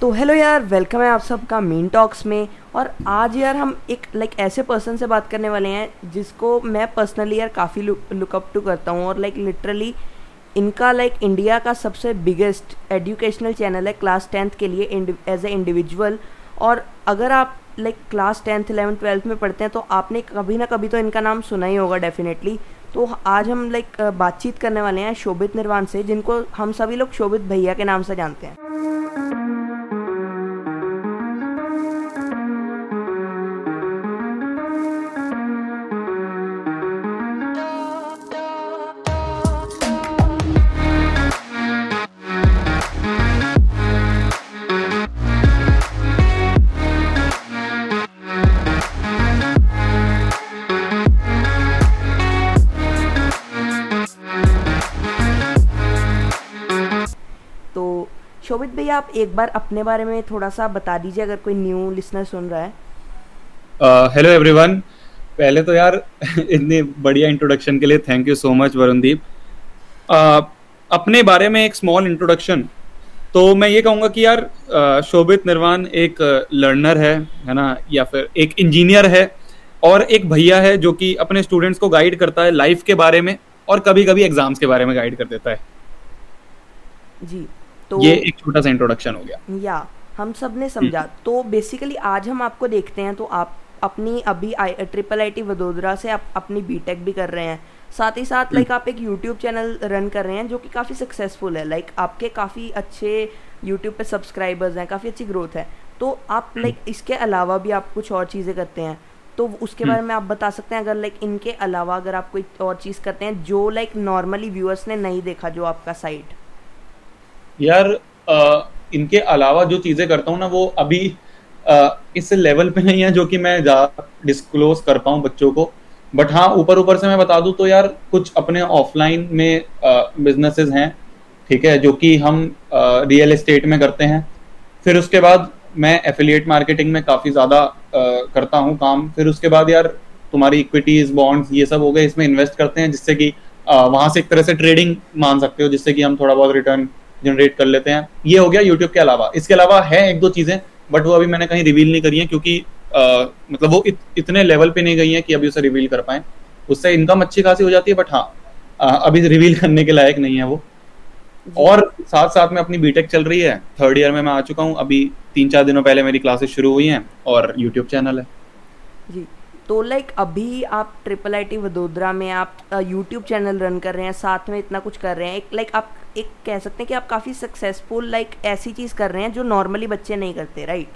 तो हेलो यार वेलकम है आप सबका मीन टॉक्स में। और आज यार हम एक लाइक ऐसे पर्सन से बात करने वाले हैं, जिसको मैं पर्सनली यार काफ़ी लुकअप टू करता हूँ। और लाइक लिटरली इनका लाइक इंडिया का सबसे बिगेस्ट एजुकेशनल चैनल है क्लास टेंथ के लिए एज ए इंडिविजुअल और अगर आप like class tenth eleven twelfth में पढ़ते हैं तो आपने कभी ना कभी तो इनका नाम सुना ही होगा डेफिनेटली तो आज हम लाइक बातचीत करने वाले हैं शोभित निर्वाण से, जिनको हम सभी लोग शोभित भैया के नाम से जानते हैं। शोभित भैया आप एक बार अपने बारे में थोड़ा सा बता दीजिए अगर कोई न्यू लिसनर सुन रहा है। हेलो uh, एवरीवन पहले तो यार इतनी बढ़िया इंट्रोडक्शन के लिए thank you so much Varundeep. uh, अपने बारे में एक स्मॉल इंट्रोडक्शन तो मैं ये कहूँगा कि यार शोभित निर्वाण एक लर्नर है है ना या फिर एक इंजीनियर है और एक भैया है जो कि अपने स्टूडेंट्स को गाइड करता है लाइफ के बारे में और कभी कभी एग्ज़ाम्स के बारे में गाइड कर देता है। जी। तो ये एक छोटा सा इंट्रोडक्शन हो गया। या हम सबने समझा। हम्म। तो बेसिकली आज हम आपको देखते हैं तो आप अपनी अभी I triple I T Vadodara से आप अपनी बीटेक भी कर रहे हैं। साथ ही साथ लाइक हम्म। आप एक यूट्यूब चैनल रन कर रहे हैं जो कि काफ़ी सक्सेसफुल है। लाइक आपके काफ़ी अच्छे यूट्यूब पे सब्सक्राइबर्स हैं काफ़ी अच्छी ग्रोथ है। तो आप लाइक हम्म। इसके अलावा भी आप कुछ और चीज़ें करते हैं। तो उसके बारे में आप बता सकते हैं अगर लाइक इनके अलावा अगर आप कोई और चीज़ करते हैं जो लाइक नॉर्मली व्यूअर्स ने नहीं देखा जो आपका साइट यार आ, इनके अलावा जो चीज़ें करता हूँ ना वो अभी आ, इस लेवल पे नहीं है जो कि मैं डिस्क्लोज कर पाऊँ बच्चों को। बट हाँ ऊपर ऊपर से मैं बता दूँ तो यार कुछ अपने ऑफलाइन में बिजनेसेस हैं ठीक है जो कि हम रियल एस्टेट में करते हैं। फिर उसके बाद मैं एफिलिएट मार्केटिंग में काफ़ी ज़्यादा करता हूँ काम। फिर उसके बाद यार तुम्हारी इक्विटीज बॉन्ड्स ये सब हो गए इसमें इन्वेस्ट करते हैं जिससे कि वहाँ से एक तरह से ट्रेडिंग मान सकते हो जिससे कि हम थोड़ा बहुत रिटर्न जनरेट कर लेते हैं। ये हो गया यूट्यूब के अलावा। इसके अलावा है एक दो चीज़ें बट वो अभी मैंने कहीं रिवील नहीं करी है क्योंकि आ, मतलब वो इत, इतने लेवल पे नहीं गई है कि अभी उसे रिवील कर पाए। उससे इनकम अच्छी खासी हो जाती है बट हाँ अभी रिवील करने के लायक नहीं है वो। और साथ साथ में अपनी बीटेक चल रही है। थर्ड ईयर में मैं आ चुका हूँ। अभी तीन चार दिनों पहले मेरी क्लासेस शुरू हुई हैं और यूट्यूब चैनल है। जी। तो लाइक अभी आप ट्रिपल आई टी वडोदरा में आप यूट्यूब चैनल रन कर रहे हैं, साथ में इतना कुछ कर रहे हैं, एक लाइक आप एक कह सकते हैं कि आप काफ़ी सक्सेसफुल लाइक ऐसी चीज़ कर रहे हैं जो नॉर्मली बच्चे नहीं करते राइट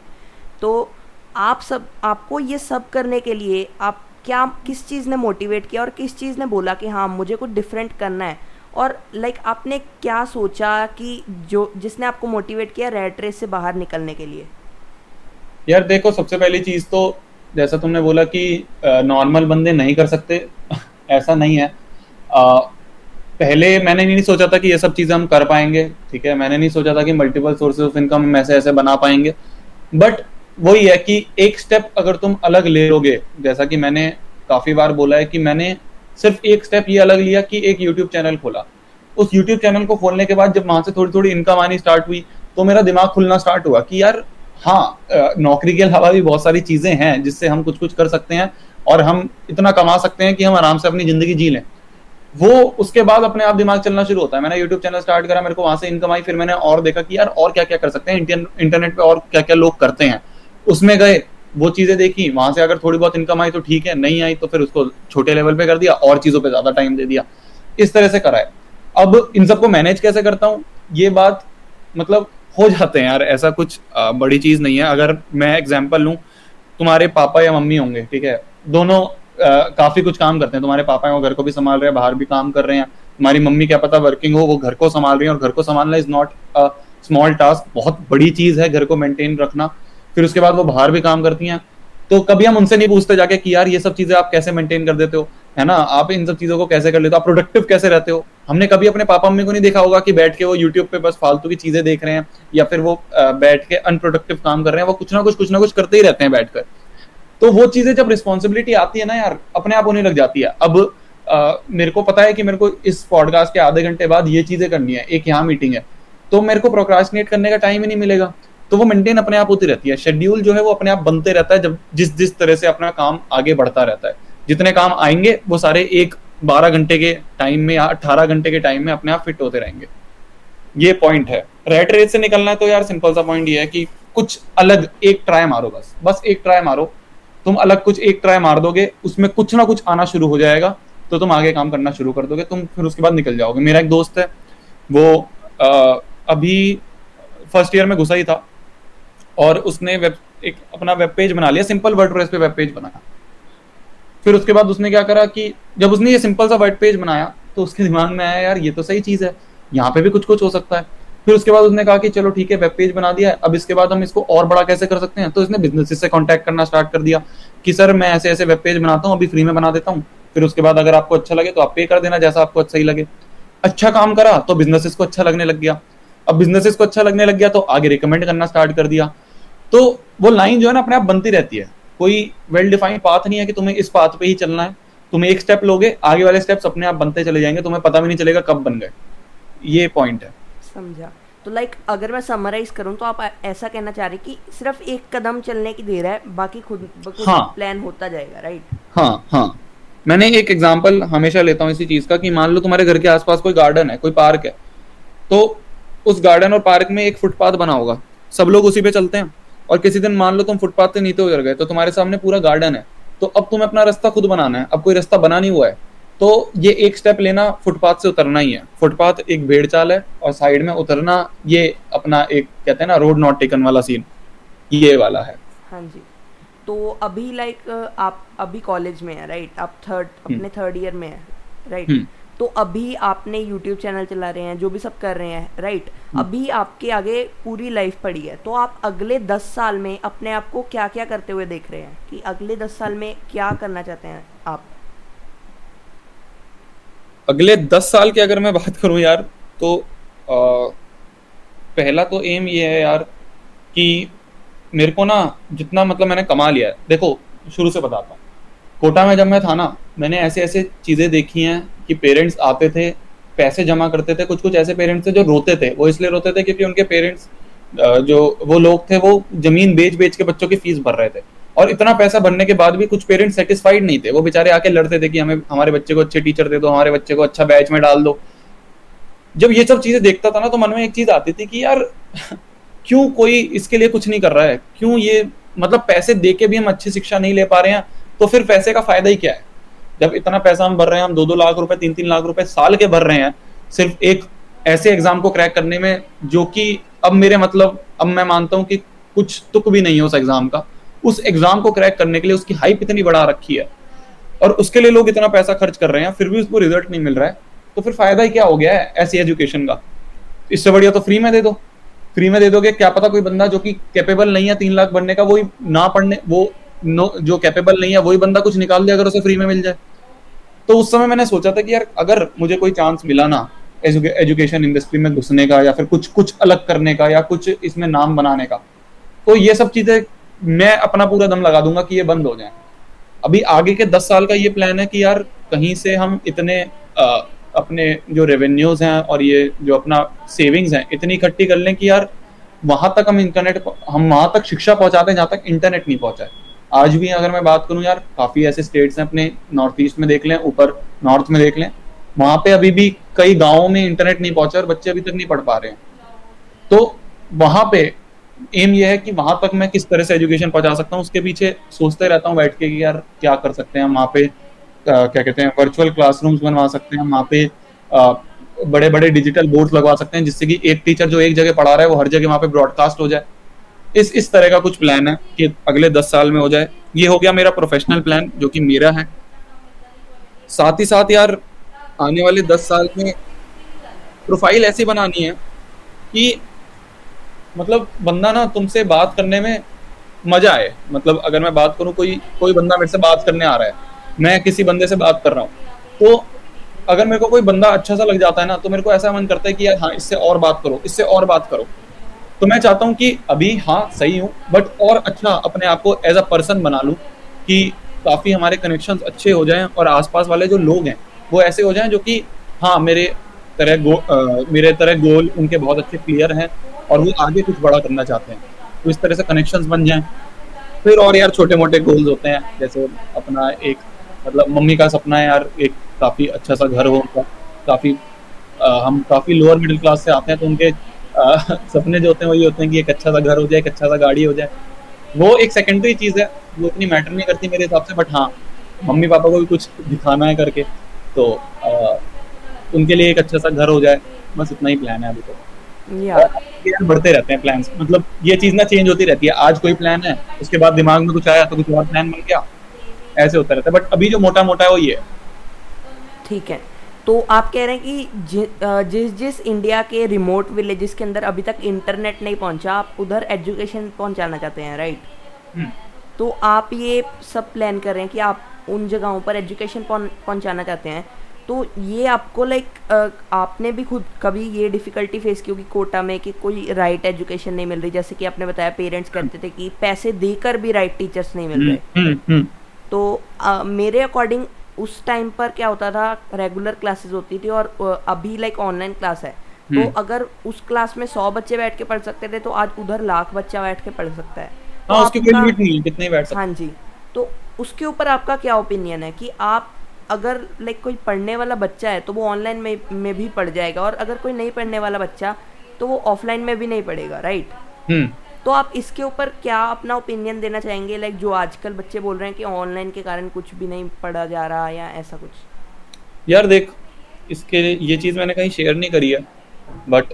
तो आप सब, आपको ये सब करने के लिए आप क्या, किस चीज़ ने मोटिवेट किया और किस चीज़ ने बोला कि हाँ मुझे कुछ डिफरेंट करना है? और लाइक आपने क्या सोचा कि जो, जिसने आपको मोटिवेट किया रेड रेस से बाहर निकलने के लिए? यार देखो, सबसे पहली चीज़ तो जैसा तुमने बोला कि नॉर्मल बंदे नहीं कर सकते ऐसा नहीं है। आ, पहले मैंने नहीं सोचा था कि ये सब चीज़ें हम कर पाएँगे ठीक है? मैंने नहीं सोचा था कि मल्टीपल सोर्सेज ऑफ़ इनकम हम ऐसे ऐसे बना पाएँगे। बट वही है कि एक स्टेप अगर तुम अलग ले लोगे जैसा कि मैंने काफ़ी बार बोला है कि मैंने सिर्फ़ एक स्टेप ये अलग लिया कि एक यूट्यूब चैनल खोला। उस यूट्यूब चैनल को खोलने के बाद जब वहाँ से थोड़ी थोड़ी इनकम आनी स्टार्ट हुई तो मेरा दिमाग खुलना स्टार्ट हुआ कि यार हाँ नौकरी के अलावा भी बहुत सारी चीज़ें हैं जिससे हम कुछ कुछ कर सकते हैं और हम इतना कमा सकते हैं कि हम आराम से अपनी ज़िंदगी जी लें। वो उसके बाद अपने आप दिमाग चलना शुरू होता है। मैंने यूट्यूब चैनल स्टार्ट करा, मेरे को वहाँ से इनकम आई, फिर मैंने और देखा कि यार और क्या क्या कर सकते हैं इंटरनेट पे और क्या क्या लोग करते हैं। उसमें गए, वो चीज़ें देखी, वहाँ से अगर थोड़ी बहुत इनकम आई तो ठीक है, नहीं आई तो फिर उसको छोटे लेवल पे कर दिया, और चीज़ों पे ज़्यादा टाइम दे दिया। इस तरह से कराए अब इन सबको मैनेज कैसे करता हूँ? ये बात मतलब हो जाते हैं यार ऐसा कुछ बड़ी चीज़ नहीं है। अगर मैं एग्ज़ाम्पल लू तुम्हारे पापा या मम्मी होंगे ठीक है? दोनों आ, काफ़ी कुछ काम करते हैं। तुम्हारे पापा हैं वो घर को भी संभाल रहे हैं बाहर भी काम कर रहे हैं। तुम्हारी मम्मी क्या पता वर्किंग हो वो घर को संभाल रही है। और घर को संभालना is not a small task बहुत बड़ी चीज़ है घर को मेंटेन रखना। फिर उसके बाद वो बाहर भी काम करती हैं। तो कभी हम उनसे नहीं पूछते जाके कि यार ये सब चीज़ें आप कैसे मेंटेन कर देते हो? है ना? आप इन सब चीज़ों को कैसे कर लेते हो? आप प्रोडक्टिव कैसे रहते हो? हमने कभी अपने पापा मम्मी को नहीं देखा होगा कि बैठ के वो यूट्यूब पे बस फालतू की चीज़ें देख रहे हैं या फिर वो बैठ के अनप्रोडक्टिव काम कर रहे हैं। वो कुछ ना कुछ कुछ ना कुछ करते ही रहते हैं बैठकर। तो वो चीज़ें जब रिस्पॉन्सिबिलिटी आती है ना यार अपने आप होने लग जाती है। अब आ, मेरे को पता है कि मेरे को इस पॉडकास्ट के आधे घंटे बाद ये चीज़ें करनी है एक यहाँ मीटिंग है। तो मेरे को प्रोक्रास्टिनेट करने का टाइम ही नहीं मिलेगा। तो वो मेंटेन अपने आप होती रहती है। शेड्यूल जो है वो अपने आप बनते रहता है जब जिस जिस तरह से अपना काम आगे बढ़ता रहता है। जितने काम आएँगे वो सारे एक बारह घंटे के टाइम में या अट्ठारह घंटे के टाइम में अपने आप फिट होते रहेंगे। ये पॉइंट है। रेड रेस से निकलना है तो यार सिंपल सा पॉइंट ये है कि कुछ अलग एक ट्राई मारो बस। बस एक ट्राई मारो। तुम अलग कुछ एक ट्राई मार दोगे उसमें कुछ ना कुछ आना शुरू हो जाएगा तो तुम आगे काम करना शुरू कर दोगे तुम फिर उसके बाद निकल जाओगे। मेरा एक दोस्त है वो आ, अभी फ़र्स्ट ईयर में घुसा ही था और उसने वेब एक अपना वेब पेज बना लिया सिंपल वर्ड पे वेब पेज बनाया फिर उसके बाद उसने क्या करा कि जब उसने ये सिंपल सा वेब पेज बनाया तो उसके दिमाग में आया, यार, ये तो सही चीज़ है। यहाँ पे भी कुछ कुछ हो सकता है। फिर उसके बाद उसने कहा कि, चलो, ठीक है वेब पेज बना दिया है। अब इसके बाद हम इसको और बड़ा कैसे कर सकते हैं? तो इसने बिज़नेस से कॉन्टेक्ट करना स्टार्ट कर दिया कि, सर, मैं ऐसे ऐसे वेब पेज बनाता हूँ, अभी फ्री में बना देता हूँ। फिर उसके बाद अगर आपको अच्छा लगे तो आप पे कर देना, जैसा आपको अच्छा ही लगे। अच्छा काम करा तो बिजनेसेस को अच्छा लगने लग गया। अब बिजनेसेस को अच्छा लगने लग गया तो आगे रिकमेंड करना स्टार्ट कर दिया। तो वो लाइन जो है ना, अपने आप बनती रहती है। कोई वेल डिफाइंड पाथ नहीं है कि तुम्हें इस पाथ पे ही चलना है। तुम एक स्टेप लोगे आगे वाले स्टेप्स अपने आप बनते चले जाएँगे तुम्हें पता भी नहीं चलेगा कब बन गए। ये पॉइंट है। समझा। तो लाइक like, अगर मैं समराइज करूँ तो आप ऐसा कहना चाह रहे कि सिर्फ़ एक कदम चलने की देर है बाकी खुद हाँ। प्लान होता जाएगा राइट हाँ हाँ। मैंने एक एग्जांपल हमेशा लेता हूँ इसी चीज़ का कि मान लो तुम्हारे घर के आसपास कोई गार्डन है कोई पार्क है तो उस गार्डन और पार्क में एक फुटपाथ बना होगा। सब लोग उसी पे चलते हैं। और किसी दिन मान लो तुम फुटपाथ से नीचे उतर गए तो तुम्हारे सामने पूरा गार्डन है। तो अब तुम्हें अपना रास्ता खुद बनाना है। अब कोई रास्ता बना नहीं हुआ है। तो ये एक स्टेप लेना फुटपाथ से उतरना ही है। फुटपाथ एक भेड़ चाल है और साइड में उतरना ये अपना एक कहते हैं ना रोड नॉट टेकन वाला सीन ये वाला है। हाँ जी। तो अभी लाइक आप अभी कॉलेज में है राइट आप थर्ड हम्म। अपने थर्ड ईयर में है राइट हम्म। तो अभी आपने यूट्यूब चैनल चला रहे हैं जो भी सब कर रहे हैं राइट हम्म। अभी आपके आगे पूरी लाइफ पड़ी है। तो आप अगले दस साल में अपने आप को क्या क्या करते हुए देख रहे हैं? कि अगले दस साल में क्या करना चाहते हैं आप? अगले दस साल की अगर मैं बात करूँ यार तो आ, पहला तो एम ये है यार कि मेरे को ना जितना मतलब मैंने कमा लिया है। देखो शुरू से बताता हूँ। कोटा में जब मैं था ना, मैंने ऐसे ऐसे चीज़ें देखी हैं कि पेरेंट्स आते थे, पैसे जमा करते थे कुछ कुछ ऐसे पेरेंट्स थे जो रोते थे। वो इसलिए रोते थे क्योंकि उनके पेरेंट्स जो वो लोग थे, वो ज़मीन बेच बेच के बच्चों की फ़ीस भर रहे थे। और इतना पैसा भरने के बाद भी कुछ पेरेंट्स सेटिस्फाइड नहीं थे। वो बेचारे आके लड़ते थे कि हमें, हमारे बच्चे को अच्छे टीचर दे दो, हमारे बच्चे को अच्छा बैच में डाल दो। जब ये सब चीज़ें देखता था ना तो मन में एक चीज़ आती थी कि यार, क्यों कोई इसके लिए कुछ नहीं कर रहा है? क्यों ये मतलब पैसे दे के भी हम अच्छी शिक्षा नहीं ले पा रहे हैं? तो फिर पैसे का फ़ायदा ही क्या है? जब इतना पैसा हम भर रहे हैं, हम दो दो लाख रुपए तीन तीन लाख रुपए साल के भर रहे हैं, सिर्फ़ एक ऐसे एग्ज़ाम को क्रैक करने में जो कि अब मेरे मतलब अब मैं मानता हूँ कि कुछ तुक भी नहीं है उस एग्ज़ाम का। उस एग्ज़ाम को क्रैक करने के लिए उसकी हाइप इतनी बढ़ा रखी है और उसके लिए लोग इतना पैसा खर्च कर रहे हैं, फिर भी उसको रिज़ल्ट नहीं मिल रहा है। तो फिर फ़ायदा ही क्या हो गया है ऐसी एजुकेशन का? इससे बढ़िया तो फ्री में दे दो। फ्री में दे दोगे, क्या पता कोई बंदा जो कि कैपेबल नहीं है तीन लाख बनने का, वही ना पढ़ने, वो नो जो कैपेबल नहीं है वही बंदा कुछ निकाल दे अगर उसे फ्री में मिल जाए। तो उस समय मैंने सोचा था कि यार अगर मुझे कोई चांस मिला ना एजुकेशन इंडस्ट्री में घुसने का या फिर कुछ कुछ अलग करने का या कुछ इसमें नाम बनाने का तो ये सब चीज़ें मैं अपना पूरा दम लगा दूँगा कि ये बंद हो जाए। अभी आगे के दस साल का ये प्लान है कि यार कहीं से हम इतने आ, अपने जो रेवेन्यूज हैं और ये जो अपना सेविंग्स हैं इतनी इकट्ठी कर लें कि यार वहाँ तक हम इंटरनेट हम वहाँ तक शिक्षा पहुंचाते हैं जहाँ तक इंटरनेट नहीं पहुँचा है आज भी अगर मैं बात करूँ यार काफ़ी ऐसे स्टेट्स हैं अपने नॉर्थ ईस्ट में देख लें ऊपर नॉर्थ में देख लें वहाँ पे अभी भी कई गाँवों में इंटरनेट नहीं पहुँचा और बच्चे अभी तक नहीं पढ़ पा रहे हैं। तो वहाँ पे एम ये है कि वहाँ तक मैं किस तरह से एजुकेशन पहुँचा सकता हूँ उसके पीछे सोचते रहता हूँ बैठ के कि यार क्या कर सकते हैं वहाँ पे आ, क्या कहते हैं वर्चुअल क्लासरूम्स बनवा सकते हैं वहाँ पे आ, बड़े बड़े डिजिटल बोर्ड लगवा सकते हैं जिससे कि एक टीचर जो एक जगह पढ़ा रहा है वो हर जगह वहाँ पे ब्रॉडकास्ट हो जाए। इस इस तरह का कुछ प्लान है कि अगले दस साल में हो जाए। ये हो गया मेरा प्रोफेशनल प्लान जो कि मेरा है। साथ ही साथ यार, आने वाले दस साल में प्रोफ़ाइल ऐसी बनानी है कि मतलब बंदा ना तुमसे बात करने में मज़ा आए। मतलब अगर मैं बात करूँ, कोई कोई बंदा मेरे से बात करने आ रहा है, मैं किसी बंदे से बात कर रहा हूँ तो अगर मेरे को कोई बंदा अच्छा सा लग जाता है ना तो मेरे को ऐसा मन करता है कि यार हाँ इससे और बात करो, इससे और बात करो। तो मैं चाहता हूँ कि अभी हाँ सही हूँ बट और अच्छा अपने आप को एज अ पर्सन बना लूँ कि काफ़ी हमारे कनेक्शन अच्छे हो जाएँ और आसपास वाले जो लोग हैं वो ऐसे हो जाएँ जो कि हाँ मेरे तरह गो आ, मेरे तरह गोल उनके बहुत अच्छे क्लियर हैं और वो आगे कुछ बड़ा करना चाहते हैं। तो इस तरह से कनेक्शंस बन जाएँ। फिर और यार छोटे मोटे गोल्स होते हैं जैसे अपना एक मतलब मम्मी का सपना है यार एक काफ़ी अच्छा सा घर हो उनका काफ़ी हम काफ़ी लोअर मिडिल क्लास से आते हैं तो उनके आ, सपने जो होते हैं वही होते हैं कि एक अच्छा सा घर हो जाए एक अच्छा सा गाड़ी हो जाए। वो एक सेकेंडरी चीज़ है वो इतनी मैटर नहीं करती मेरे हिसाब से बट हाँ मम्मी पापा को भी कुछ दिखाना है करके तो आ, उनके लिए एक अच्छा सा घर हो जाए बस इतना ही प्लान है अभी तो। यार बढ़ते रहते हैं प्लान्स मतलब ये चीज़ ना चेंज होती रहती है। आज कोई प्लान है उसके बाद दिमाग में कुछ आया तो कुछ और प्लान बन गया ऐसे होता रहता है। बट अभी जो मोटा मोटा है वो ये ठीक है। तो आप कह रहे हैं कि जि, जिस जिस इंडिया के रिमोट विलेजेस के अंदर अभी तक इंटरनेट नहीं पहुँचा आप उधर एजुकेशन पहुंचाना चाहते हैं राइट हम्म। तो आप ये सब प्लान कर रहे हैं कि आप उन जगहों पर एजुकेशन पहुंचाना चाहते हैं तो ये आपको लाइक आपने भी खुद कभी ये डिफ़िकल्टी फेस की होगी कोटा में कि कोई राइट एजुकेशन नहीं मिल रही जैसे कि आपने बताया पेरेंट्स कहते थे कि पैसे देकर भी राइट टीचर्स नहीं मिल रहे हम्म, हम्म, हम्म। तो आ, मेरे अकॉर्डिंग उस टाइम पर क्या होता था रेगुलर क्लासेस होती थी और अभी लाइक ऑनलाइन क्लास है। तो अगर उस क्लास में सौ बच्चे बैठ के पढ़ सकते थे तो आज उधर लाख बच्चा बैठ के पढ़ सकता है। तो हाँ, उसकी कोई लिमिट नहीं कितने बैठ सकते। हाँ जी। तो उसके ऊपर आपका क्या ओपिनियन है कि आप अगर लाइक कोई पढ़ने वाला बच्चा है तो वो ऑनलाइन में में भी पढ़ जाएगा और अगर कोई नहीं पढ़ने वाला बच्चा तो वो ऑफलाइन में भी नहीं पढ़ेगा राइट हम्म। तो आप इसके ऊपर क्या अपना ओपिनियन देना चाहेंगे? लाइक जो आजकल बच्चे बोल रहे हैं कि ऑनलाइन के कारण कुछ भी नहीं पढ़ा जा रहा या ऐसा कुछ? यार देख इसके ये चीज़ मैंने कहीं शेयर नहीं करी है बट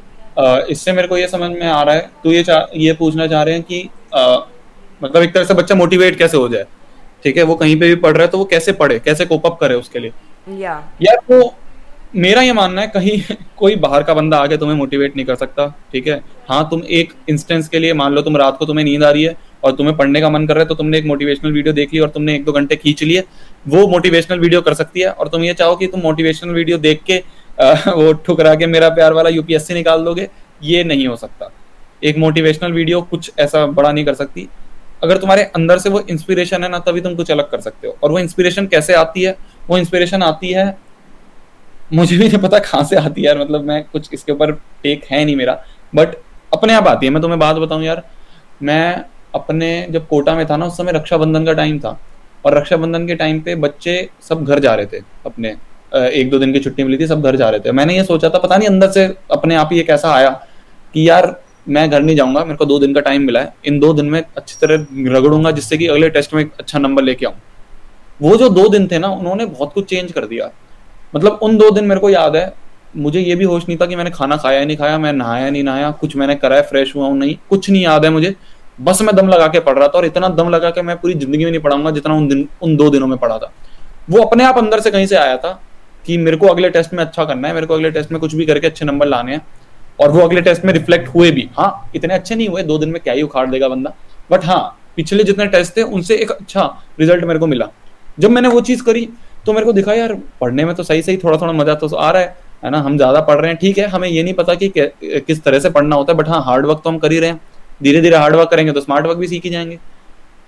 इससे मेरे को ये समझ में आ रहा है। तो ये ये पूछना चाह रहे हैं कि आ, मतलब एक तरह से बच्चा मोटिवेट कैसे हो जाए? ठीक है वो कहीं पे भी पढ़ रहा है तो वो कैसे पढ़े? कैसे कोप अप करे उसके लिए? या। यार वो मेरा ये मानना है, कहीं कोई बाहर का बंदा आके तुम्हें मोटिवेट नहीं कर सकता, ठीक है? हाँ तुम एक इंस्टेंस के लिए मान लो तुम रात को तुम्हें नींद आ रही है और तुम्हें पढ़ने का मन कर रहा है तो तुमने एक मोटिवेशनल वीडियो देख ली और तुमने एक दो घंटे खींच लिए। वो मोटिवेशनल वीडियो कर सकती है और तुम ये चाहो कि तुम मोटिवेशनल वीडियो देख के वो ठुकरा के मेरा प्यार वाला यूपीएससी निकाल दोगे, ये नहीं हो सकता। एक मोटिवेशनल वीडियो कुछ ऐसा बड़ा नहीं कर सकती। अगर तुम्हारे अंदर से वो इंस्पिरेशन है ना, तभी तुम कुछ अलग कर सकते हो। और वो इंस्पिरेशन कैसे आती है? वो इंस्पिरेशन आती है मुझे भी नहीं पता कहाँ से आती है यार मतलब मैं कुछ इसके ऊपर टेक है नहीं मेरा। बट अपने आप आती है। मैं तुम्हें बात बताऊँ यार, मैं अपने जब कोटा में था ना, उस समय रक्षाबंधन का टाइम था। और रक्षाबंधन के टाइम पे बच्चे सब घर जा रहे थे अपने। एक दो दिन की छुट्टी मिली थी, सब घर जा रहे थे। मैंने ये सोचा था, पता नहीं अंदर से अपने आप ही ये कैसा आया कि यार, मैं घर नहीं जाऊँगा, मेरे को दो दिन का टाइम मिला है। इन दो दिन में अच्छी तरह रगड़ूँगा, जिससे कि अगले टेस्ट में एक अच्छा नंबर लेके आऊँ। वो जो दो दिन थे ना, उन्होंने बहुत कुछ चेंज कर दिया। मतलब उन दो दिन मेरे को याद है, मुझे ये भी होश नहीं था कि मैंने खाना खाया नहीं खाया, मैं नहाया नहीं नहाया, कुछ मैंने करा है फ्रेश हुआ हूँ, नहीं, कुछ नहीं याद है मुझे। बस मैं दम लगा के पढ़ रहा था और इतना दम लगा के मैं पूरी ज़िंदगी में नहीं पढ़ाऊँगा जितना उन दिन, उन दो दिनों में पढ़ा था। वो अपने आप अंदर से कहीं से आया था कि मेरे को अगले टेस्ट में अच्छा करना है, मेरे को अगले टेस्ट में कुछ भी करके अच्छे नंबर लाने हैं और वो अगले टेस्ट में रिफ्लेक्ट हुए भी। हाँ इतने अच्छे नहीं हुए, दो दिन में क्या ही उखाड़ देगा बंदा। बट हाँ पिछले जितने टेस्ट थे, उनसे एक अच्छा रिज़ल्ट मेरे को मिला। जब मैंने वो चीज़ करी तो मेरे को दिखा, यार, पढ़ने में तो सही सही थोड़ा थोड़ा मज़ा तो आ रहा है। है ना? हम ज़्यादा पढ़ रहे हैं। ठीक है, हमें ये नहीं पता कि किस तरह से पढ़ना होता है बट हाँ हार्ड वर्क तो हम कर ही रहे हैं। धीरे धीरे हार्ड वर्क करेंगे तो स्मार्ट वर्क भी सीख ही जाएँगे।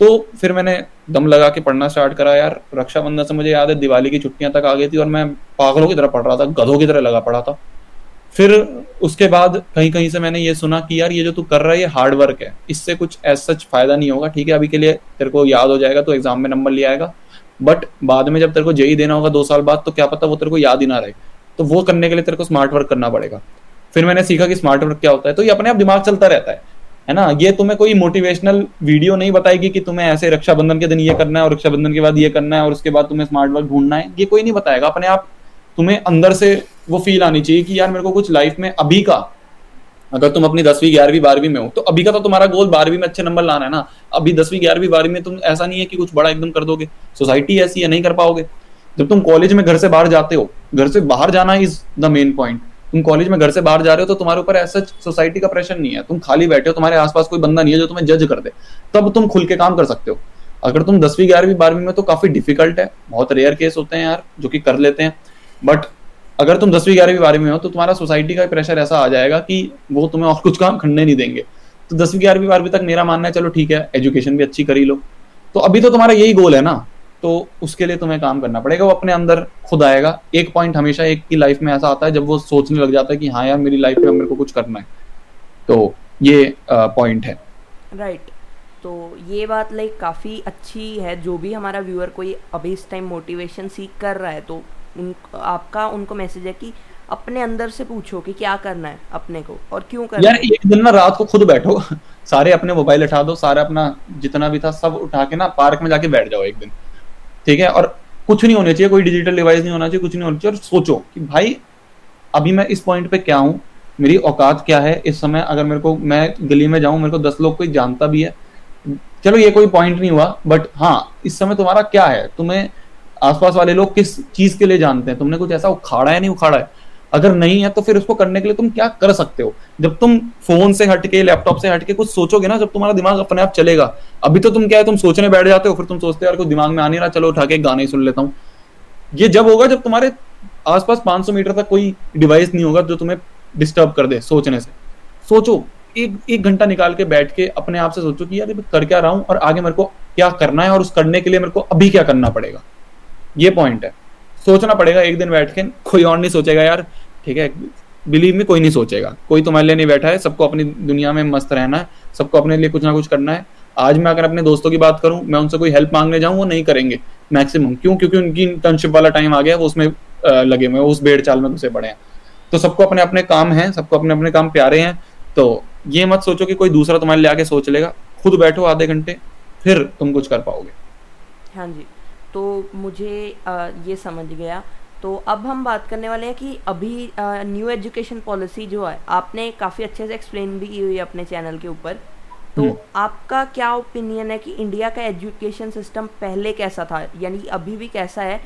तो फिर मैंने दम लगा के पढ़ना स्टार्ट करा, यार, रक्षाबंधन से मुझे याद है, दिवाली की छुट्टियाँ तक आ गई थी और मैं पागलों की तरह पढ़ रहा था, गधों की तरह लगा पड़ा था। फिर उसके बाद कहीं कहीं से मैंने ये सुना कि, यार, ये जो तू कर रहा है, ये हार्ड वर्क है। इससे कुछ एज सच फ़ायदा नहीं होगा। ठीक है, अभी के लिए तेरे को याद हो जाएगा तो एग्ज़ाम में नंबर ले आएगा। बट बाद में जब तेरे को जेई देना होगा दो साल बाद तो क्या पता वो तेरे को याद ही ना रहे। तो वो करने के लिए तेरे को स्मार्ट वर्क करना पड़ेगा। फिर मैंने सीखा कि स्मार्ट वर्क क्या होता है। तो ये अपने आप दिमाग चलता रहता है। है ना? ये तुम्हें कोई मोटिवेशनल वीडियो नहीं बताएगी कि तुम्हें ऐसे रक्षाबंधन के दिन ये करना है और रक्षाबंधन के बाद ये करना है और उसके बाद तुम्हें स्मार्ट वर्क ढूंढना है। ये कोई नहीं बताएगा। अपने आप तुम्हें अंदर से वो फील आनी चाहिए कि यार मेरे को कुछ लाइफ में अभी का अगर तुम अपनी दसवीं, ग्यारहवीं, बारहवीं में हो तो अभी का तो तुम्हारा गोल बारहवीं में अच्छे नंबर लाना है ना। अभी दसवीं, ग्यारहवीं, बारहवीं में तुम, ऐसा नहीं है कि कुछ बड़ा एकदम कर दोगे। सोसाइटी ऐसी है, नहीं कर पाओगे। जब तुम कॉलेज में घर से बाहर जाते हो, घर से बाहर जाना इज़ द मेन पॉइंट तुम कॉलेज में घर से बाहर जा रहे हो तो तुम्हारे ऊपर ऐसा सोसाइटी का प्रेशर नहीं है। तुम खाली बैठे हो, तुम्हारे आसपास कोई बंदा नहीं है जो तुम्हें जज कर दे। तब तुम खुल के काम कर सकते हो। अगर तुम दसवीं, ग्यारहवीं, बारहवीं में तो काफ़ी डिफ़िकल्ट है। बहुत रेयर केस होते हैं यार, जो कि कर लेते हैं। बट अगर तुम दसवीं, ग्यारहवीं, बारहवीं में हो तो तुम्हारा सोसाइटी का प्रेशर ऐसा आ जाएगा कि वो तुम्हें और कुछ काम खड़ने नहीं देंगे। तो दसवीं, ग्यारहवीं, बारहवीं तक मेरा मानना है, चलो ठीक है एजुकेशन भी अच्छी करी लो। तो अभी तो तुम्हारा यही गोल है ना तो उसके लिए तुम्हें काम करना पड़ेगा, वो अपने अंदर खुद आएगा। एक पॉइंट हमेशा एक की लाइफ में ऐसा आता है, जब वो सोचने लग जाता है कि हाँ यार, मेरी लाइफ में मेरे को कुछ करना है। तो ये पॉइंट है। राइट तो ये बात लाइक काफ़ी अच्छी है। जो भी हमारा व्यूअर कोई अभी इस टाइम मोटिवेशन सीख कर रहा है तो उन आपका उनको मैसेज है कि अपने अंदर से पूछो कि क्या करना है अपने को और क्यों करना यार एक दिन ना रात को खुद बैठो सारे अपने मोबाइल उठा दो सारे अपना जितना भी था सब उठा के ना पार्क में जाके बैठ जाओ एक दिन ठीक है? और कुछ नहीं होना चाहिए कोई डिजिटल डिवाइस नहीं होना चाहिए कुछ नहीं होना चाहिए और सोचो कि भाई अभी मैं इस पॉइंट पे क्या हूँ? मेरी औकात क्या है? इस समय अगर मेरे को मैं गली में जाऊँ मेरे को दस लोग कोई जानता भी है चलो ये कोई पॉइंट नहीं हुआ बट हाँ इस समय तुम्हारा क्या है? तुम्हें आसपास वाले लोग किस चीज़ के लिए जानते हैं? तुमने कुछ ऐसा उखाड़ा है? नहीं उखाड़ा है। अगर नहीं है तो फिर उसको करने के लिए तुम क्या कर सकते हो? जब तुम फ़ोन से हटके, लैपटॉप से हटके कुछ सोचोगे ना, जब तुम्हारा दिमाग अपने आप चलेगा। अभी तो तुम क्या है, तुम सोचने बैठ जाते हो, फिर तुम सोचते हो, यार कुछ दिमाग में आ नहीं रहा, चलो उठा के गाने सुन लेता हूँ। ये जब होगा, जब तुम्हारे आसपास 500 मीटर तक कोई डिवाइस नहीं होगा जो तुम्हें डिस्टर्ब कर दे सोचने से। सोचो, एक एक घंटा निकाल के बैठ के अपने आप से सोचो कि यार कर क्या रहा हूँ और आगे मेरे को क्या करना है और उस करने के लिए मेरे को अभी क्या करना पड़ेगा? ये पॉइंट है। सोचना पड़ेगा, एक दिन बैठ के कोई और नहीं सोचेगा यार। ठीक है बिलीव में कोई नहीं सोचेगा। कोई तुम्हारे लिए नहीं बैठा है, सबको अपनी दुनिया में मस्त रहना है, सबको अपने लिए कुछ ना कुछ करना है। आज मैं अगर अपने दोस्तों की बात करूँ, मैं उनसे कोई हेल्प मांगने जाऊँ, वो नहीं करेंगे मैक्सिमम क्यों? क्योंकि उनकी इंटर्नशिप वाला टाइम आ गया, वो उसमें लगे हुए उस बेड़ चाल में घुसे पड़े हैं। तो सबको अपने अपने काम हैं, सबको अपने अपने काम प्यारे हैं। तो ये मत सोचो कि कोई दूसरा तुम्हारे लिए आके सोच लेगा। खुद बैठो आधे घंटे, फिर तुम कुछ कर पाओगे। हाँ जी। तो मुझे ये समझ गया। तो अब हम बात करने वाले हैं कि अभी न्यू एजुकेशन पॉलिसी जो है आपने काफ़ी अच्छे से एक्सप्लेन भी की हुई है अपने चैनल के ऊपर। तो हम्म। आपका क्या ओपिनियन है कि इंडिया का एजुकेशन सिस्टम पहले कैसा था? यानी अभी भी कैसा है?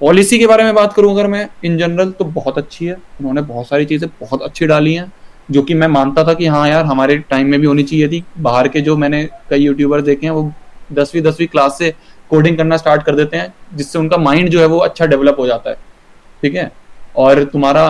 पॉलिसी के बारे में बात करूँ अगर मैं इन जनरल तो बहुत अच्छी है। उन्होंने बहुत सारी चीज़ें बहुत अच्छी डाली हैं जो कि मैं मानता था कि हाँ यार हमारे टाइम में भी होनी चाहिए थी। बाहर के जो मैंने कई यूट्यूबर देखे हैं वो दसवीं दसवीं क्लास से कोडिंग करना स्टार्ट कर देते हैं जिससे उनका माइंड जो है वो अच्छा डेवलप हो जाता है। ठीक है? और तुम्हारा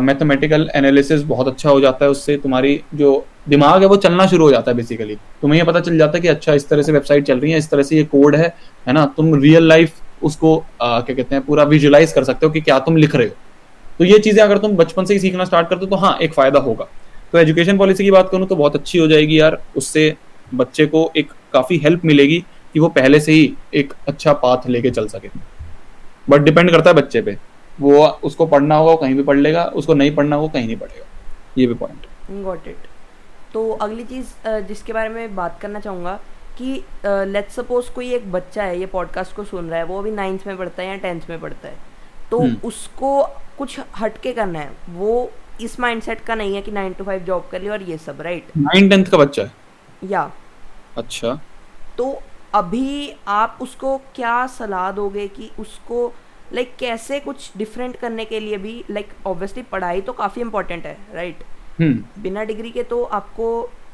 मैथमेटिकल uh, एनालिसिस बहुत अच्छा हो जाता है उससे तुम्हारी जो दिमाग है वो चलना शुरू हो जाता है बेसिकली तुम्हें ये पता चल जाता है कि अच्छा इस तरह से वेबसाइट चल रही है इस तरह से ये कोड है है ना? तुम रियल लाइफ उसको आ, क्या कहते हैं पूरा विजुलाइज कर सकते हो कि क्या तुम लिख रहे हो। तो ये चीज़ें अगर तुम बचपन से ही सीखना स्टार्ट करते हो तो हाँ एक फ़ायदा होगा। तो एजुकेशन पॉलिसी की बात करूँ तो बहुत अच्छी हो जाएगी यार उससे बच्चे को एक काफ़ी हेल्प मिलेगी। कि वो पहले से ही एक अच्छा पाथ लेके चल सके। बट डिपेंड करता है बच्चे पे। वो उसको पढ़ना होगा कहीं भी पढ़ लेगा उसको नहीं पढ़ना होगा कहीं नहीं पढ़ेगा। ये भी पॉइंट गॉट इट तो अगली चीज़ जिसके बारे में बात करना चाहूँगा कि लेट uh, सपोज़ कोई एक बच्चा है ये पॉडकास्ट को सुन रहा है वो अभी नाइन्थ में पढ़ता है या टेंथ में पढ़ता है। तो hmm. उसको कुछ हटके करना है। वो इस माइंडसेट का नहीं है कि नाइन टू फाइव जॉब कर लिया और ये सब राइट नाइन टेंथ का बच्चा है? या अच्छा। तो अभी आप उसको क्या सलाह दोगे कि उसको लाइक like, कैसे कुछ डिफरेंट करने के लिए भी लाइक like, ऑब्वियसली पढ़ाई तो काफ़ी इंपॉर्टेंट है राइट right? hmm. बिना डिग्री के तो आपको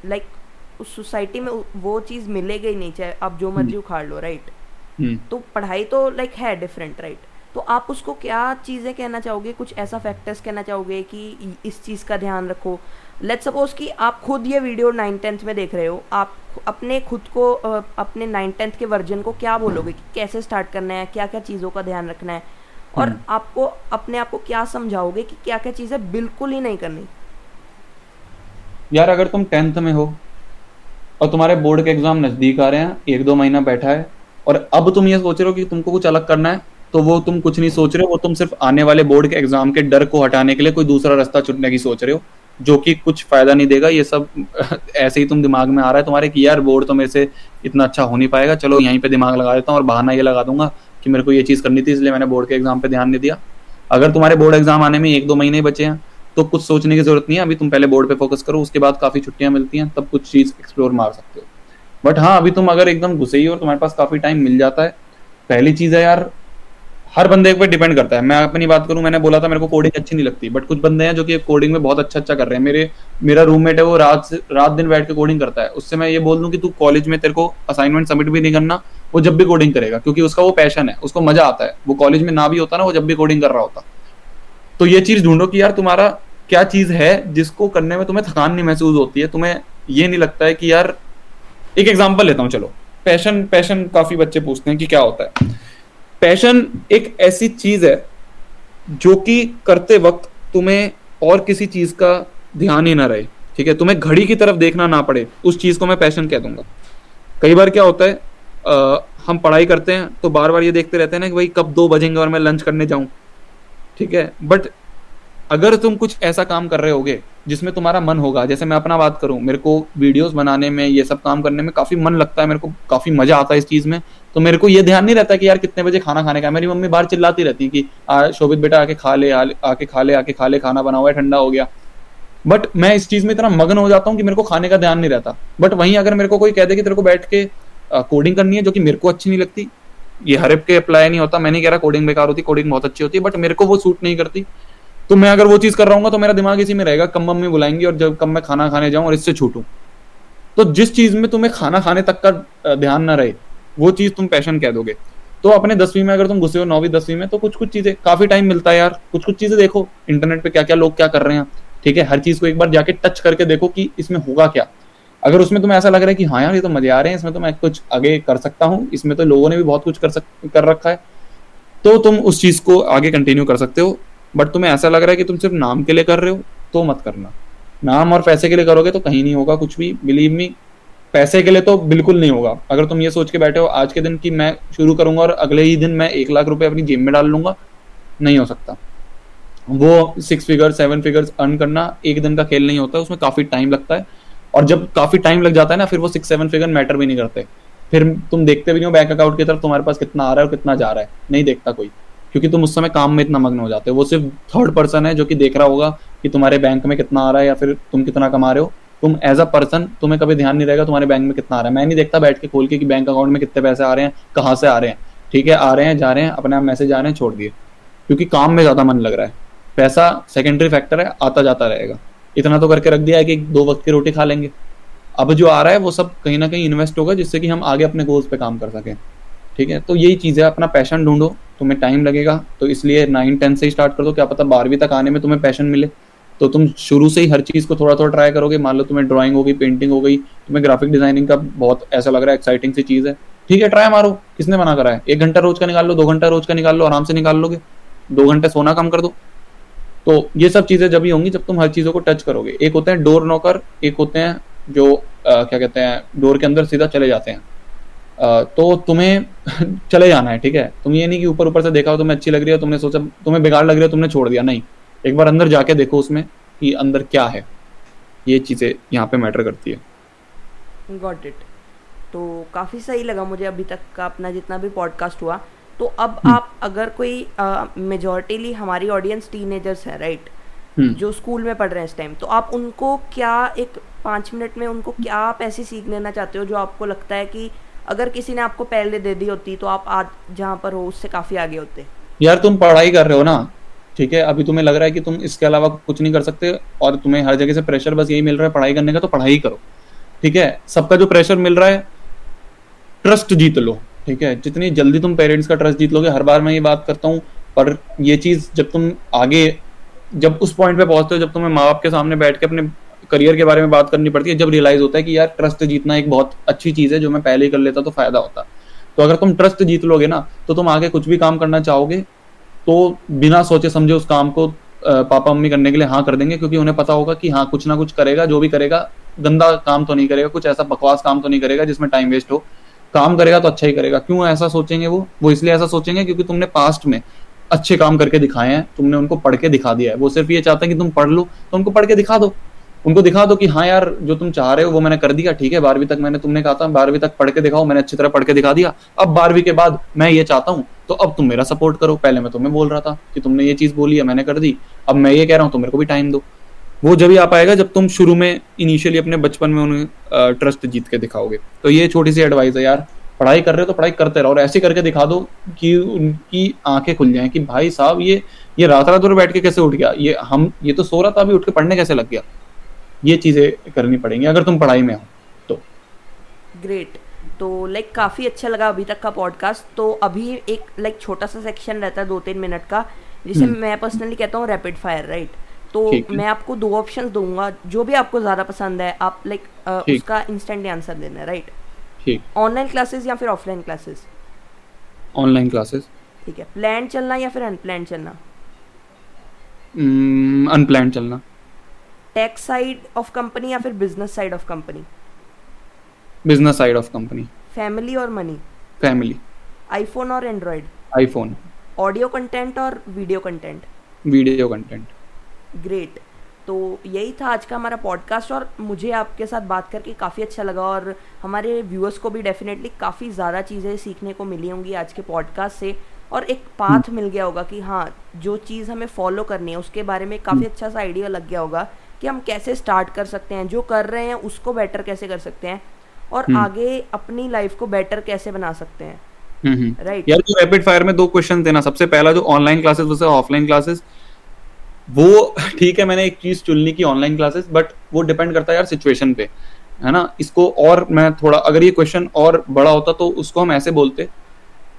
लाइक like, उस सोसाइटी में वो चीज़ मिलेगी ही नहीं चाहे आप जो मर्ज़ी हम्म। उखाड़ लो राइट हम्म। तो पढ़ाई तो लाइक है डिफरेंट राइट तो आप उसको क्या चीज़ें कहना चाहोगे? कुछ ऐसा फैक्टर्स कहना चाहोगे कि इस चीज़ का ध्यान रखो? लेट सपोज़ कि आप खुद ये वीडियो नाइन टेंथ में देख रहे हो। आप अपने खुद को अपने नाइन टेंथ के वर्जन को क्या बोलोगे? कि कैसे स्टार्ट करना है? क्या क्या चीज़ों का ध्यान रखना है? और हम्म। आपको अपने आप को क्या समझाओगे कि क्या क्या चीज़ें बिल्कुल ही नहीं करनी? यार अगर तुम टेंथ में हो और तुम्हारे बोर्ड के एग्ज़ाम नज़दीक आ रहे हैं एक दो महीना बैठा है और अब तुम ये सोच रहे हो कि तुमको कुछ अलग करना है तो वो तुम कुछ नहीं सोच रहे हो, वो तुम सिर्फ़ आने वाले बोर्ड के एग्ज़ाम के डर को हटाने के लिए कोई दूसरा रास्ता चुनने की सोच रहे हो, जो कि कुछ फ़ायदा नहीं देगा। ये सब ऐसे ही तुम दिमाग में आ रहा है तुम्हारे कि यार बोर्ड तो मेरे से इतना अच्छा हो नहीं पाएगा। चलो यहीं पे दिमाग लगा देता हूँ और बहाना ये लगा दूँगा कि मेरे को ये चीज़ करनी थी, इसलिए मैंने बोर्ड के एग्ज़ाम पे ध्यान नहीं दिया। अगर तुम्हारे बोर्ड एग्ज़ाम आने में एक दो महीने बचे हैं तो कुछ सोचने की ज़रूरत नहीं है। अभी तुम पहले बोर्ड पे फोकस करो, उसके बाद काफ़ी छुट्टियाँ मिलती हैं, तब कुछ चीज़ एक्सप्लोर मार सकते हो। बट हाँ अभी तुम अगर एकदम घुसे ही और तुम्हारे पास काफ़ी टाइम मिल जाता है, पहली चीज़ है यार हर बंदे पे डिपेंड करता है। मैं अपनी बात करूँ, मैंने बोला था, मेरे को कोडिंग अच्छी नहीं लगती बट कुछ बंदे हैं जो कि कोडिंग में बहुत अच्छा अच्छा कर रहे हैं। मेरे, मेरा रूममेट है, वो रात रात दिन बैठ के कोडिंग करता है। उससे मैं ये बोल दूँ कि तू कॉलेज में तेरे को असाइनमेंट सबमिट भी नहीं करना, वो जब भी कोडिंग करेगा, क्योंकि उसका वो पैशन है, उसको मज़ा आता है। वो कॉलेज में ना भी होता ना, वो जब भी कोडिंग कर रहा होता। तो ये चीज़ ढूंढो कि यार तुम्हारा क्या चीज़ है जिसको करने में तुम्हें थकान नहीं महसूस होती है, तुम्हें ये नहीं लगता है कि यार, एक एग्ज़ाम्पल लेता हूँ, चलो। पैशन पैशन काफ़ी बच्चे पूछते हैं कि क्या होता है। पैशन एक ऐसी चीज़ है जो कि करते वक्त तुम्हें और किसी चीज़ का ध्यान ही ना रहे ठीक है? तुम्हें घड़ी की तरफ़ देखना ना पड़े उस चीज़ को मैं पैशन कह दूँगा। कई बार क्या होता है आ, हम पढ़ाई करते हैं तो बार बार ये देखते रहते हैं ना कि भाई कब दो बजेंगे और मैं लंच करने जाऊँ ठीक है? बट अगर तुम कुछ ऐसा काम कर रहे होगे जिसमें तुम्हारा मन होगा, जैसे मैं अपना बात करूँ, मेरे को वीडियोस बनाने में, ये सब काम करने में काफ़ी मन लगता है, मेरे को काफ़ी मज़ा आता है इस चीज़ में तो मेरे को ये ध्यान नहीं रहता कि यार कितने बजे खाना खाने का मेरी मम्मी बाहर चिल्लाती रहती है कि शोभित बेटा, आके खा ले आके खा ले, आके खा ले, खाना बना हुआ है ठंडा हो गया। बट मैं इस चीज़ में इतना मगन हो जाता हूँ कि मेरे को खाने का ध्यान नहीं रहता। बट वहीं अगर मेरे को कोई कह दे कि तेरे को बैठ के कोडिंग करनी है, जो कि मेरे को अच्छी नहीं लगती, ये हर एक के अप्लाई नहीं होता। मैं नहीं कह रहा कोडिंग बेकार होती कोडिंग बहुत अच्छी होती है बट मेरे को वो सूट नहीं करती। तो मैं अगर वो चीज़ कर रहा हूँ तो मेरा दिमाग इसी में रहेगा, कम मम्मी बुलाएँगे और जब कम मैं खाना खाने जाऊँ और इससे छूटू। तो जिस चीज़ में तुम्हें खाना खाने तक का ध्यान ना रहे, वो चीज़ तुम पैशन कह दोगे। तो अपने दसवीं में अगर तुम घुसे हो, नौवीं, दसवीं में तो कुछ कुछ चीज़ें, काफ़ी टाइम मिलता है यार कुछ कुछ चीज़ें देखो, इंटरनेट पे क्या क्या लोग क्या कर रहे हैं, ठीक है? हर चीज़ को एक बार जाके टच करके देखो कि इसमें होगा क्या। अगर उसमें तुम्हें ऐसा लग रहा है कि हाँ यार, ये तो मज़े आ रहे हैं, इसमें तो मैं कुछ आगे कर सकता हूँ, इसमें तो लोगों ने भी बहुत कुछ कर सक, कर रखा है तो तुम उस चीज़ को आगे कंटिन्यू कर सकते हो। बट तुम्हें ऐसा लग रहा है कि तुम सिर्फ़ नाम के लिए कर रहे हो तो मत करना। नाम और पैसे के लिए करोगे तो कहीं नहीं होगा कुछ भी। बिलीव मी पैसे के लिए तो बिल्कुल नहीं होगा। अगर तुम ये सोच के बैठे हो, आज के दिन की मैं शुरू करूँगा और अगले ही दिन मैं एक लाख रुपए अपनी जेब में डाल लूँगा, नहीं हो सकता। वो six figure seven figures earn करना एक दिन का खेल नहीं होता, उसमें काफ़ी टाइम लगता है। और जब काफ़ी टाइम लग जाता है ना, फिर वो सिक्स सेवन फिगर मैटर भी नहीं करते। फिर तुम देखते भी नहीं हो बैंक अकाउंट की तरफ़ तुम्हारे पास कितना आ रहा है और कितना जा रहा है। नहीं देखता कोई। क्योंकि तुम उस समय काम में इतना मग्न हो जाते हो। वो सिर्फ़ थर्ड पर्सन है जो कि देख रहा होगा कि तुम्हारे बैंक में कितना आ रहा है या फिर तुम कितना कमा रहे हो। तुम एज अ पर्सन तुम्हें कभी ध्यान नहीं रहेगा तुम्हारे बैंक में कितना आ रहा है। मैं नहीं देखता बैठ के खोल के कि बैंक अकाउंट में कितने पैसे आ रहे हैं, कहाँ से आ रहे हैं। ठीक है, आ रहे हैं, जा रहे हैं, अपने आप मैसेज आ रहे हैं, छोड़ दिए। क्योंकि काम में ज़्यादा मन लग रहा है। पैसा सेकेंडरी फैक्टर है, आता जाता रहेगा। इतना तो करके रख दिया है कि दो वक्त की रोटी खा लेंगे। अब जो आ रहा है, वो सब कहीं ना कहीं इन्वेस्ट होगा जिससे कि हम आगे अपने गोल्स पे काम कर सकें। ठीक है? तो यही चीज़ है अपना पैशन ढूंढो तुम्हें टाइम लगेगा तो इसलिए नाइन टेंथ से ही स्टार्ट कर दो क्या पता बारहवीं तक आने में तुम्हें पैशन मिले। तो तुम शुरू से ही हर चीज़ को थोड़ा थोड़ा ट्राई करोगे मान लो तुम्हें ड्राइंग हो गई पेंटिंग हो गई तुम्हें ग्राफिक डिज़ाइनिंग का बहुत ऐसा लग रहा है एक्साइटिंग सी चीज़ है। ठीक है ट्राई मारो किसने मना करा है? एक घंटा रोज का निकाल लो दो घंटा रोज का निकाल लो आराम से निकाल लोगे दो घंटे सोना कम कर दो। तो ये सब चीज़ें जब ही होंगी जब तुम हर चीज़ों को टच करोगे एक होते हैं डोर नॉकर एक होते हैं जो आ, क्या कहते हैं डोर के अंदर सीधा चले जाते हैं। तो तुम्हें चले जाना है ठीक है? तुम ये नहीं कि ऊपर ऊपर से देखा हो तुम्हें अच्छी लग रही है तुमने सोचा तुम्हें बेकार लग रही है तुमने छोड़ दिया। नहीं एक बार अंदर जाके देखो उसमें कि अंदर क्या है। ये चीज़ें यहाँ पे मैटर करती है। गॉट इट तो काफ़ी सही लगा मुझे अभी तक का अपना जितना भी पॉडकास्ट हुआ। तो अब हम्म। आप अगर कोई मेजोरिटीली हमारी ऑडियंस टीनेजर्स है राइट। जो स्कूल में पढ़ रहे हैं इस टाइम तो आप उनको क्या एक पाँच मिनट में उनको क्या आप ऐसी सीख लेना चाहते हो जो आपको लगता है कि अगर किसी ने आपको पहले दे दी होती तो आप आज जहाँ पर हो उससे काफ़ी आगे होते। यार तुम पढ़ाई कर रहे हो ना, ठीक है? अभी तुम्हें लग रहा है कि तुम इसके अलावा कुछ नहीं कर सकते और तुम्हें हर जगह से प्रेशर बस यही मिल रहा है पढ़ाई करने का तो पढ़ाई करो, ठीक है? सबका जो प्रेशर मिल रहा है ट्रस्ट जीत लो, ठीक है? जितनी जल्दी तुम पेरेंट्स का ट्रस्ट जीत लोगे, हर बार मैं ये बात करता हूँ, पर ये चीज़ जब तुम आगे, जब उस पॉइंट पे पहुँचते हो, जब तुम्हें माँ बाप के सामने बैठ के अपने करियर के बारे में बात करनी पड़ती है, जब रियलाइज़ होता है कि यार ट्रस्ट जीतना एक बहुत अच्छी चीज़ है जो मैं पहले ही कर लेता तो फ़ायदा होता। तो अगर तुम ट्रस्ट जीत लोगे ना तो तुम आगे कुछ भी काम करना चाहोगे तो बिना सोचे समझे उस काम को पापा मम्मी करने के लिए हाँ कर देंगे, क्योंकि उन्हें पता होगा कि हाँ कुछ ना कुछ करेगा, जो भी करेगा, गंदा काम तो नहीं करेगा, कुछ ऐसा बकवास काम तो नहीं करेगा जिसमें टाइम वेस्ट हो। काम करेगा तो अच्छा ही करेगा। क्यों ऐसा सोचेंगे वो? वो इसलिए ऐसा सोचेंगे क्योंकि तुमने पास्ट में अच्छे काम करके दिखाए हैं, तुमने उनको पढ़ के दिखा दिया है। वो सिर्फ़ ये चाहते हैं कि तुम पढ़ लो तो उनको पढ़ के दिखा दो। उनको दिखा दो कि हाँ यार, जो तुम चाह रहे हो वो मैंने कर दिया, ठीक है, बारहवीं तक मैंने तुमने कहा था, बारहवीं तक पढ़ के दिखाओ, मैंने अच्छी तरह पढ़ के दिखा दिया। अब बारहवीं के बाद मैं ये चाहता हूँ तो अब तुम मेरा सपोर्ट करो। पहले मैं तुम्हें बोल रहा था कि तुमने ये चीज़ बोली है, मैंने कर दी। अब मैं ये कह रहा हूँ तो मेरे को भी टाइम दो। वो जब ही आ पाएगा, जब तुम शुरू में इनिशियली अपने बचपन में उन्हें ट्रस्ट जीत के दिखाओगे। तो ये छोटी सी एडवाइस है यार। पढ़ाई कर रहे हो तो पढ़ाई करते रहो और ऐसे करके दिखा दो कि उनकी आँखें खुल जाएँ कि भाई साहब, ये ये रात रात बैठ के कैसे उठ गया? ये हम, ये तो सो रहा था, अभी उठ के पढ़ने कैसे लग गया? ये चीज़ें करनी पड़ेंगी अगर तुम पढ़ाई में हो तो। ग्रेट तो लाइक काफ़ी अच्छा लगा अभी तक का पॉडकास्ट तो अभी एक लाइक छोटा सा सेक्शन रहता है दो तीन मिनट का जिसे हम्म। मैं पर्सनली कहता हूँ रैपिड फायर राइट तो मैं आपको दो ऑप्शन दूँगा जो भी आपको ज़्यादा पसंद है आप लाइक उसका इंस्टेंट आंसर देना राइट ऑनलाइन क्लासेस या फिर ऑफलाइन क्लासेस ऑनलाइन क्लासेस ठीक है। प्लान चलना या फिर अनप्लान चलना? अनप्लान चलना। टेक साइड ऑफ़ कंपनी या फिर business side of company business side of company family और मनी फैमिली आईफोन और एंड्रॉयड आईफोन ऑडियो कंटेंट और video content video content great तो यही था आज का हमारा पॉडकास्ट और मुझे आपके साथ बात करके काफ़ी अच्छा लगा और हमारे व्यूअर्स को भी डेफिनेटली काफ़ी ज़्यादा चीज़ें सीखने को मिली होंगी आज के पॉडकास्ट से और एक पाथ हम्म। मिल गया होगा कि हाँ जो चीज़ हमें फॉलो करनी है उसके बारे में काफ़ी हम्म। अच्छा सा आइडिया लग गया होगा कि हम कैसे स्टार्ट कर सकते हैं जो कर रहे हैं उसको बेटर कैसे कर सकते हैं और हम्म। आगे अपनी लाइफ को बेटर कैसे बना सकते हैं। राइट यार जो रैपिड फायर में दो क्वेश्चन थे ना सबसे पहला जो online classes versus offline classes वो ठीक है मैंने एक चीज़ चुन ली की ऑनलाइन क्लासेस बट वो डिपेंड करता है यार सिचुएशन पे है ना? इसको और मैं थोड़ा अगर ये क्वेश्चन और बड़ा होता तो उसको हम ऐसे बोलते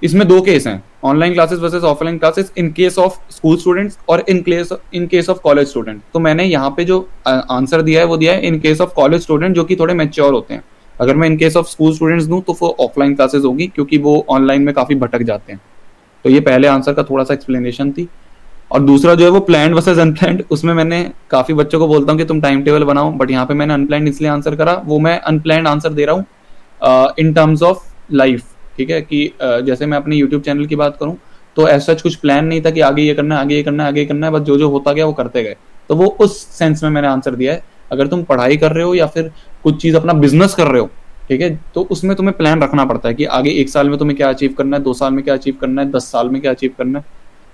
इसमें दो केस हैं online classes versus offline classes in case of school students और in case in case of college student तो मैंने यहाँ पे जो आंसर दिया है, वो दिया है in case of college student जो कि थोड़े मेच्योर होते हैं। अगर मैं in case of school students दूँ तो वो ऑफलाइन क्लासेस होगी क्योंकि वो ऑनलाइन में काफ़ी भटक जाते हैं। तो ये पहले आंसर का थोड़ा सा एक्सप्लेनेशन थी। और दूसरा जो है वो प्लान वर्सेज अनप्लान उसमें मैंने काफ़ी बच्चों को बोलता हूँ कि तुम टाइम टेबल बनाओ बट यहाँ पे मैंने अनप्लान इसलिए आंसर करा, वो मैं अनप्लान आंसर दे रहा हूँ इन टर्म्स ऑफ़ लाइफ ठीक है, कि जैसे मैं अपने यूट्यूब चैनल की बात करूँ तो ऐसा कुछ प्लान नहीं था कि आगे ये करना आगे ये करना आगे ये करना है, बस जो जो होता गया वो करते गए। तो वो उस सेंस में मैंने आंसर दिया है। अगर तुम पढ़ाई कर रहे हो या फिर कुछ चीज़ अपना बिज़नेस कर रहे हो, ठीक है तो उसमें तुम्हें प्लान रखना पड़ता है कि आगे एक साल में तुम्हें क्या अचीव करना है, दो साल में क्या अचीव करना है, दस साल में क्या अचीव करना है।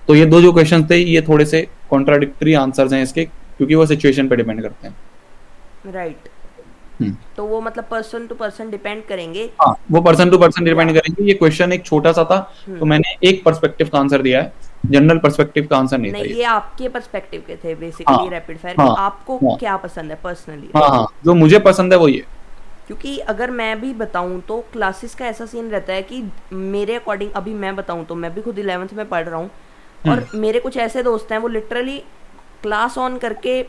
तो ये दो जो क्वेश्चन थे, ये थोड़े से कॉन्ट्राडिक्टरी आंसर्स हैं इसके, क्योंकि वो सिचुएशन पे डिपेंड करते हैं। Right hmm. तो वो मतलब पर्सन टू पर्सन डिपेंड करेंगे। हाँ वो पर्सन टू पर्सन डिपेंड करेंगे। ये क्वेश्चन एक छोटा सा था हम्म। तो मैंने एक पर्सपेक्टिव का आंसर दिया है। जनरल पर्सपेक्टिव का आंसर नहीं, नहीं था ये आपके पर्सपेक्टिव के थे बेसिकली रैपिड फायर आपको हाँ, क्या पसंद है पर्सनली हाँ हाँ जो मुझे पसंद है वो ये। क्योंकि अगर मैं भी बताऊँ तो क्लासेस का ऐसा सीन रहता है कि मेरे अकॉर्डिंग अभी मैं बताऊँ तो मैं भी खुद इलेवेंथ में पढ़ रहा हूँ। और हम्म। मेरे कुछ ऐसे दोस्त हैं वो लिटरली क्लास ऑन करके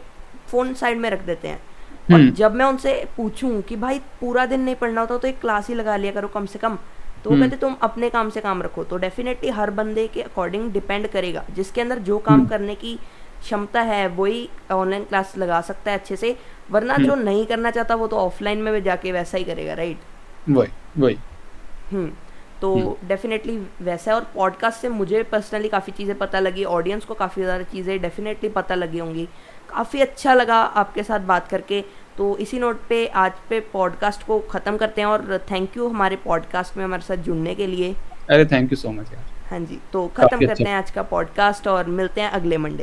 फ़ोन साइड में रख देते हैं। और हम्म। जब मैं उनसे पूछूँ कि भाई पूरा दिन नहीं पढ़ना होता तो एक क्लास ही लगा लिया करो कम से कम। तो वो हम्म। कहते तुम अपने काम से काम रखो। तो डेफिनेटली हर बंदे के अकॉर्डिंग डिपेंड करेगा जिसके अंदर जो काम करने की क्षमता है वही ऑनलाइन क्लास लगा सकता है अच्छे से। वरना जो नहीं करना चाहता वो तो ऑफलाइन में भी जाके वैसा ही करेगा राइट वही वही। हम्म। तो डेफिनेटली हम्म। वैसा है और पॉडकास्ट से मुझे पर्सनली काफ़ी चीज़ें पता लगी ऑडियंस को काफ़ी ज़्यादा चीज़ें डेफिनेटली पता लगी होंगी। काफ़ी अच्छा लगा आपके साथ बात करके। तो इसी नोट पे आज पे पॉडकास्ट को ख़त्म करते हैं और थैंक यू हमारे पॉडकास्ट में हमारे साथ जुड़ने के लिए। अरे थैंक यू सो मच यार। हाँ जी तो ख़त्म करते अच्छा। हैं आज का पॉडकास्ट और मिलते हैं अगले मंडे